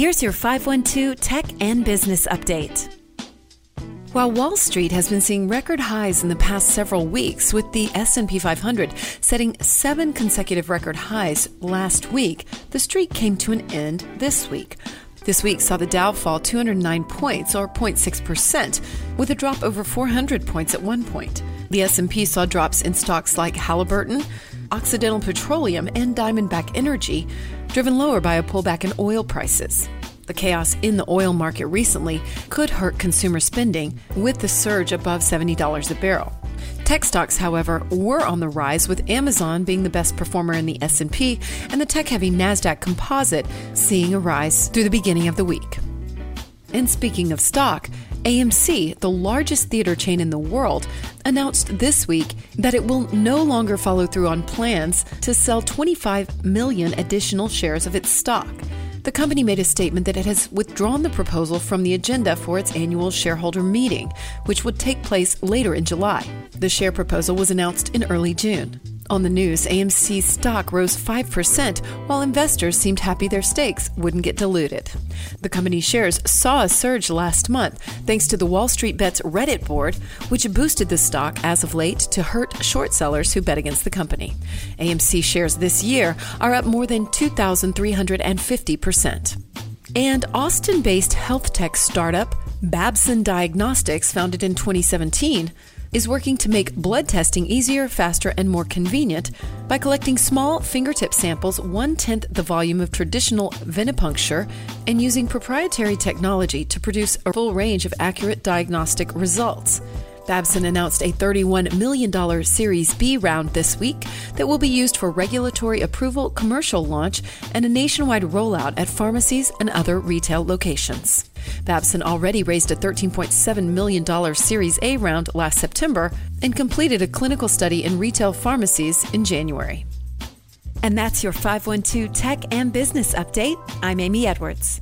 Here's your 512 Tech and Business Update. While Wall Street has been seeing record highs in the past several weeks with the S&P 500 setting 7 consecutive record highs last week, the streak came to an end this week. This week saw the Dow fall 209 points or 0.6% with a drop over 400 points at one point. The S&P saw drops in stocks like Halliburton, Occidental Petroleum, and Diamondback Energy, driven lower by a pullback in oil prices. The chaos in the oil market recently could hurt consumer spending with the surge above $70 a barrel. Tech stocks, however, were on the rise with Amazon being the best performer in the S&P and the tech-heavy Nasdaq Composite seeing a rise through the beginning of the week. And speaking of stock, AMC, the largest theater chain in the world, announced this week that it will no longer follow through on plans to sell 25 million additional shares of its stock. The company made a statement that it has withdrawn the proposal from the agenda for its annual shareholder meeting, which would take place later in July. The share proposal was announced in early June. On the news, AMC's stock rose 5%, while investors seemed happy their stakes wouldn't get diluted. The company's shares saw a surge last month thanks to the Wall Street Bets Reddit board, which boosted the stock as of late to hurt short sellers who bet against the company. AMC shares this year are up more than 2,350%. And Austin based health tech startup Babson Diagnostics, founded in 2017, is working to make blood testing easier, faster, and more convenient by collecting small fingertip samples one tenth the volume of traditional venipuncture and using proprietary technology to produce a full range of accurate diagnostic results. Babson announced a $31 million Series B round this week that will be used for regulatory approval, commercial launch, and a nationwide rollout at pharmacies and other retail locations. Babson already raised a $13.7 million Series A round last September and completed a clinical study in retail pharmacies in January. And that's your 512 Tech and Business Update. I'm Amy Edwards.